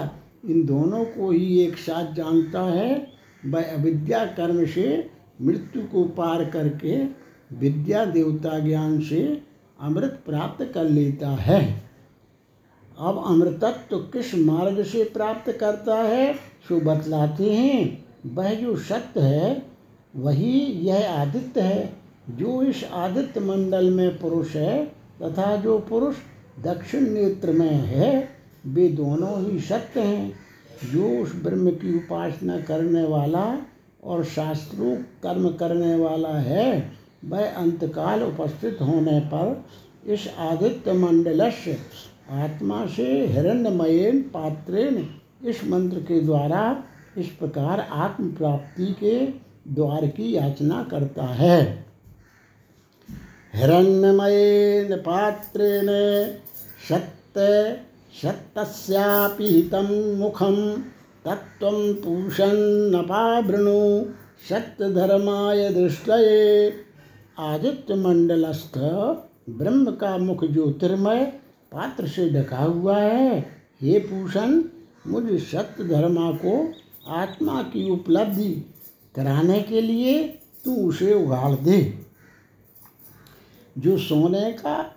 इन दोनों को ही एक साथ जानता है। वह अविद्या कर्म से मृत्यु को पार करके विद्या देवता ज्ञान से अमृत प्राप्त कर लेता है। अब अमृतत्व तो किस मार्ग से प्राप्त करता है, सो बतलाते हैं। वह जो सत्य है, वही यह आदित्य है। जो इस आदित्य मंडल में पुरुष है, तथा जो पुरुष दक्षिण नेत्र में है वे दोनों ही सत्य हैं। जो उस ब्रह्म की उपासना करने वाला और शास्त्रों कर्म करने वाला है। वह अंतकाल उपस्थित होने पर इस आदित्य मंडलस्य आत्मा से हिरण्यमयन पात्रेन इस मंत्र के द्वारा इस प्रकार आत्म प्राप्ति के द्वार की याचना करता है। हिरण्यमयन पात्रेण सत्य सत्तस्यापि हितं मुखं तत्त्वं पूषन्नपावृणु सत्यधर्माय दृष्टये आदित्यमंडलस्थ ब्रह्म का मुख ज्योतिर्मय पात्र से ढका हुआ है। हे पूषण मुझ सत्य धर्मा को आत्मा की उपलब्धि कराने के लिए तू उसे उगाड़ दे। जो सोने का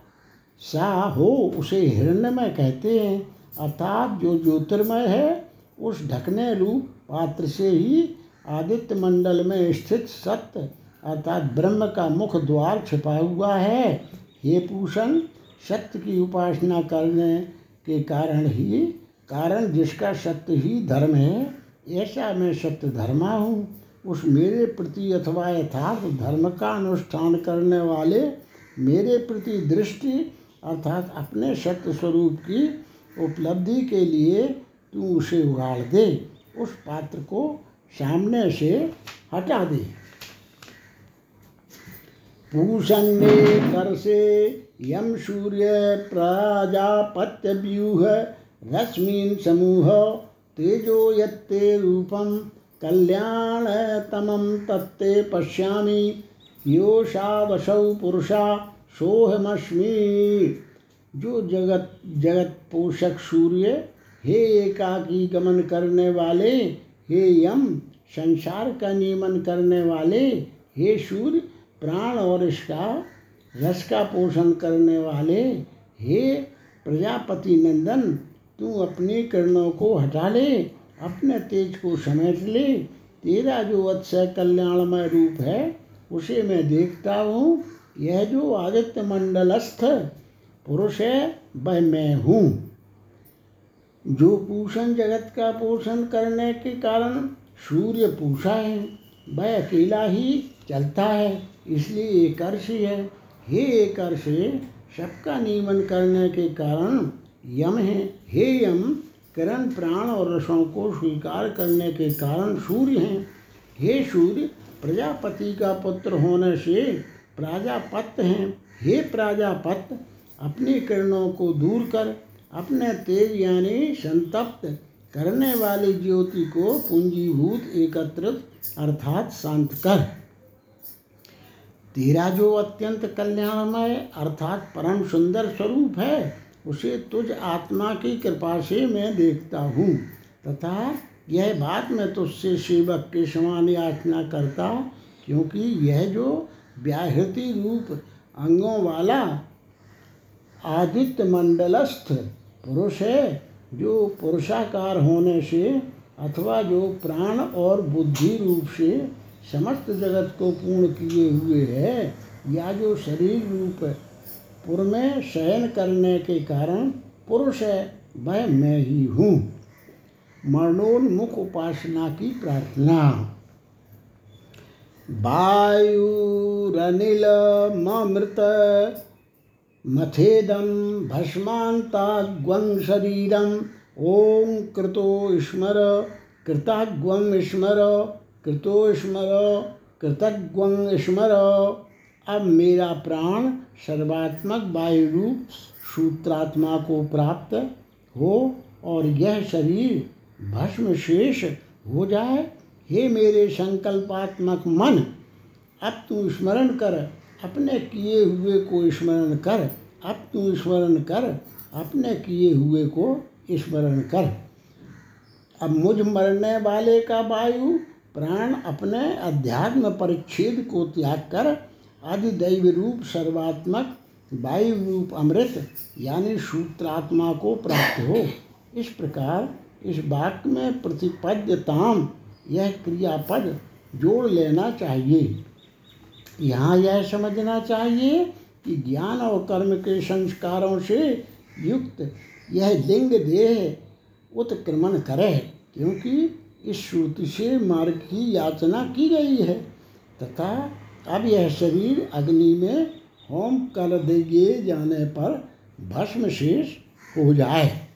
सा हो, उसे हिरण्यमय कहते हैं। अर्थात जो ज्योतिर्मय है, उस ढकने रूप पात्र से ही आदित्य मंडल में स्थित सत्य, अर्थात ब्रह्म का मुख द्वार छिपा हुआ है। हे पूषण सत्य की उपासना करने के कारण ही, कारण जिसका सत्य ही धर्म है, ऐसा मैं सत्य धर्मा हूँ। उस मेरे प्रति अथवा यथार्थ धर्म का अनुष्ठान करने वाले मेरे प्रति दृष्टि अर्थात अपने सत्य स्वरूप की उपलब्धि के लिए तू उसे उगाड़ दे, उस पात्र को सामने से हटा दे। पूषण्ये कर से यम सूर्य प्राजापत्य व्यूह रश्मीन समूह, तेजो यत्ते रूपम कल्याणतमं तत्ते पश्यामि योषावसौ पुरुषा सोहमस्मि जो जगत जगत पोषक सूर्य, हे एकाकी गमन करने वाले, हे यम संसार का नियमन करने वाले, हे सूर्य प्राण और इसका रस का पोषण करने वाले, हे प्रजापति नंदन, तू अपनी किरणों को हटा ले, अपने तेज को समेट ले, तेरा जो अक्षय कल्याणमय रूप है, उसे मैं देखता हूँ यह जो आदित्य मंडलस्थ पुरुष है वह मैं हूँ। जो पूषण जगत का पोषण करने के कारण सूर्य पूषा है, वह अकेला ही चलता है, इसलिए एक अर्श है। हे एक अर्श, सबका नियमन करने के कारण यम है। हे यम, करण प्राण और रसों को स्वीकार करने के कारण सूर्य हैं। हे सूर्य, प्रजापति का पुत्र होने से प्राजापत हैं। हे प्राजापत, अपनी किरणों को दूर कर, अपने तेज यानी संतप्त करने वाली ज्योति को पूंजीभूत एकत्रित अर्थात शांत कर। तेरा जो अत्यंत कल्याणमय अर्थात परम सुंदर स्वरूप है, उसे तुझ आत्मा की कृपा से मैं देखता हूँ। तथा यह बात मैं तुझसे सेवक के समान याचना करता, क्योंकि यह जो व्याहृति रूप अंगों वाला आदित्य मंडलस्थ पुरुष है, जो पुरुषाकार होने से अथवा जो प्राण और बुद्धि रूप से समस्त जगत को पूर्ण किए हुए है, या जो शरीर रूप पुर में शयन करने के कारण पुरुष है, वह मैं ही हूँ। मरणोन्मुख उपासना की प्रार्थना। वायुरनिल मृत मथेदम भस्मांताग्वं शरीरम ओम कृतो स्मर कृताग्वं स्मर कृतो स्मर स्मर अब मेरा प्राण सर्वात्मक वायु रूप सूत्रात्मा को प्राप्त हो और यह शरीर भस्म शेष हो जाए हे मेरे संकल्पात्मक मन, अब तू स्मरण कर, अपने किए हुए को स्मरण कर, अब तू स्मरण कर, अपने किए हुए को स्मरण कर। अब मुझ मरने वाले का वायु, प्राण अपने अध्यात्म परिच्छेद को त्याग कर आदिदैव रूप सर्वात्मक, वायु रूप अमृत, यानी सूत्रात्मा को प्राप्त हो। इस प्रकार इस वाक्य में प्रतिपद्यताम यह क्रियापद जोड़ लेना चाहिए। यहाँ यह समझना चाहिए कि ज्ञान और कर्म के संस्कारों से युक्त यह लिंग देह उत्क्रमण करे, क्योंकि इस श्रुति से मार्ग की याचना की गई है। तथा अब यह शरीर अग्नि में होम कर दिए जाने पर भस्म शेष हो जाए।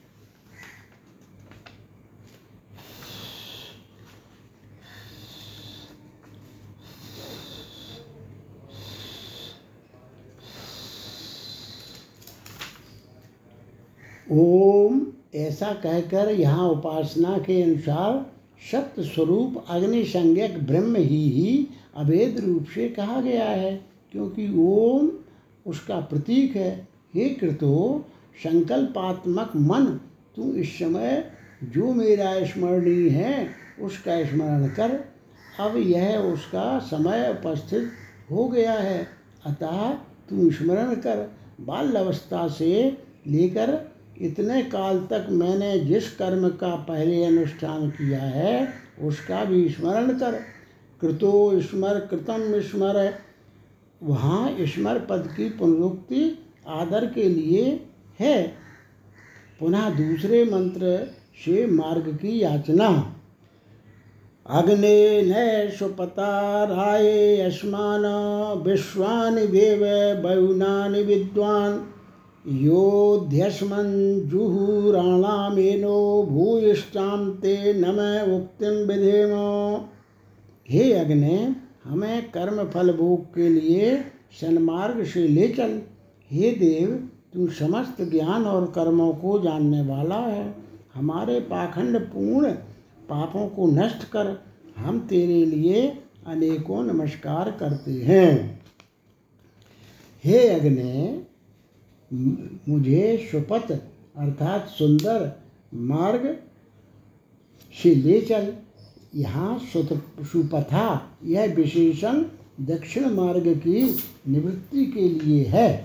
ओम ऐसा कहकर यहाँ उपासना के अनुसार सत्य स्वरूप अग्नि संज्ञक ब्रह्म ही ही अभेद रूप से कहा गया है, क्योंकि ओम उसका प्रतीक है। हे कृतो, संकल्पात्मक मन, तू इस समय जो मेरा स्मरणीय है, उसका स्मरण कर। अब यह उसका समय उपस्थित हो गया है, अतः तू स्मरण कर बाल अवस्था से लेकर इतने काल तक मैंने जिस कर्म का पहले अनुष्ठान किया है, उसका भी स्मरण कर। कृतो स्मर, कृतम स्मर। वहाँ स्मर पद की पुनरुक्ति आदर के लिए है। पुनः दूसरे मंत्र से मार्ग की याचना। अग्ने न सुपता राय यस्मान विश्वानि देव बहुनानि विद्वान्। योध्यस्मन् जुहुराणामेनो भूयिष्ठां ते नम उक्तिं विधेम। हे अग्नि, हमें कर्म फल भोग के लिए सन्मार्ग से ले चल। हे देव तू समस्त ज्ञान और कर्मों को जानने वाला है। हमारे पाखंड पूर्ण पापों को नष्ट कर, हम तेरे लिए अनेकों नमस्कार करते हैं। हे अग्नि मुझे सुपथ अर्थात सुंदर मार्ग से ले चल। यहाँ सुपथा, यह विशेषण दक्षिण मार्ग की निवृत्ति के लिए है।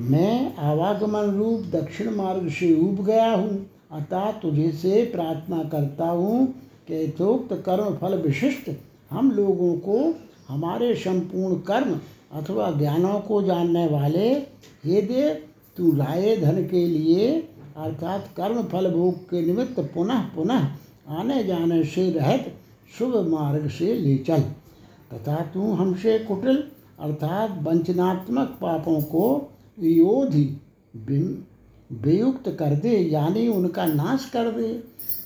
मैं आवागमन रूप दक्षिण मार्ग से उब गया हूँ। अतः तुझे से प्रार्थना करता हूँ कि यथोक्त कर्म फल विशिष्ट हम लोगों को, हमारे संपूर्ण कर्म अथवा ज्ञानों को जानने वाले हे देव तू राय धन के लिए, अर्थात कर्म फल भोग के निमित्त पुनः पुनः आने जाने से रहत शुभ मार्ग से ले चल। तथा तू हमसे कुटिल, अर्थात वंचनात्मक पापों को योधि वियुक्त कर दे, यानी उनका नाश कर दे,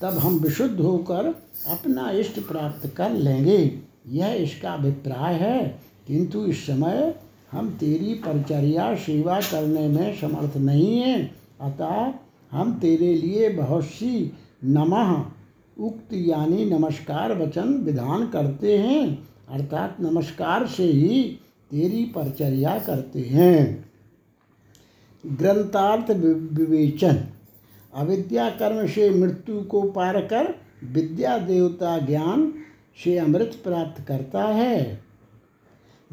तब हम विशुद्ध होकर अपना इष्ट प्राप्त कर लेंगे। यह इसका अभिप्राय है। किंतु इस समय हम तेरी परिचर्या सेवा करने में समर्थ नहीं हैं। अतः हम तेरे लिए बहुत सी नमः, उक्त यानी नमस्कार वचन विधान करते हैं। अर्थात नमस्कार से ही तेरी परिचर्या करते हैं। ग्रंथार्थ विवेचन। अविद्या कर्म से मृत्यु को पार कर विद्या देवता ज्ञान से अमृत प्राप्त करता है।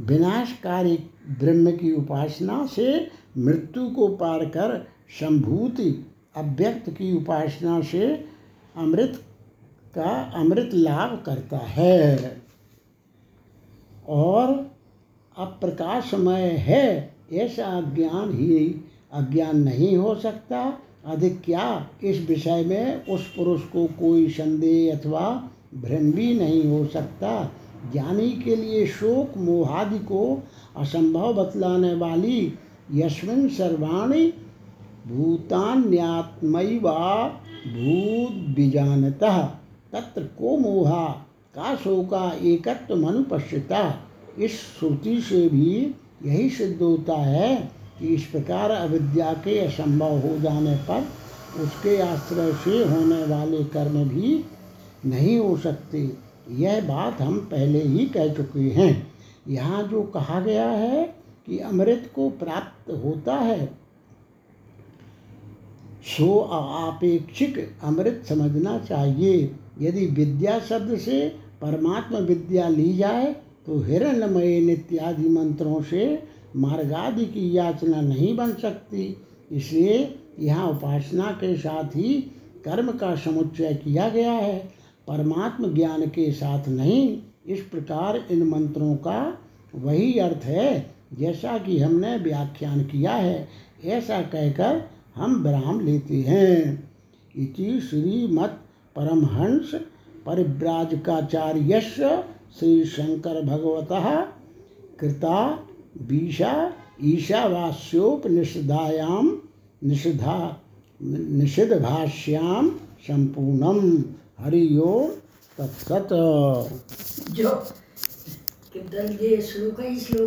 विनाशकारी ब्रह्म की उपासना से मृत्यु को पार कर संभूति अव्यक्त की उपासना से अमृत का अमृत लाभ करता है। और अप्रकाशमय है, ऐसा अज्ञान ही अज्ञान नहीं हो सकता। अधिक क्या, इस विषय में उस पुरुष को कोई संदेह अथवा भ्रम भी नहीं हो सकता। ज्ञानी के लिए शोक मोहादि को असंभव बतलाने वाली यशविन सर्वाणी भूतान्यात्मयी भूत बीजानतः तत्र को मोहा? का शोका एकत्व मनुपश्यता इस श्रुति से भी यही सिद्ध होता है कि इस प्रकार अविद्या के असंभव हो जाने पर उसके आश्रय से होने वाले कर्म भी नहीं हो सकते। यह बात हम पहले ही कह चुके हैं। यहाँ जो कहा गया है कि अमृत को प्राप्त होता है, सो आपेक्षिक अमृत समझना चाहिए। यदि विद्या शब्द से परमात्मा विद्या ली जाए तो हिरणमय इत्यादि मंत्रों से मार्गादि की याचना नहीं बन सकती। इसलिए यहाँ उपासना के साथ ही कर्म का समुच्चय किया गया है। परमात्म ज्ञान के साथ नहीं, इस प्रकार इन मंत्रों का वही अर्थ है, जैसा कि हमने व्याख्यान किया है, ऐसा कहकर हम विराम लेते हैं। इति श्रीमत् परमहंस परिव्राजकाचार्य श्री शंकर भगवत कृता बीषा ईशावास्योपनिषदायां निषिधा, निषिद्धभाष्यां सम्पूर्णं हरि ओम तत्सत। जो कि दल ये श्लोक ही इस श्लोक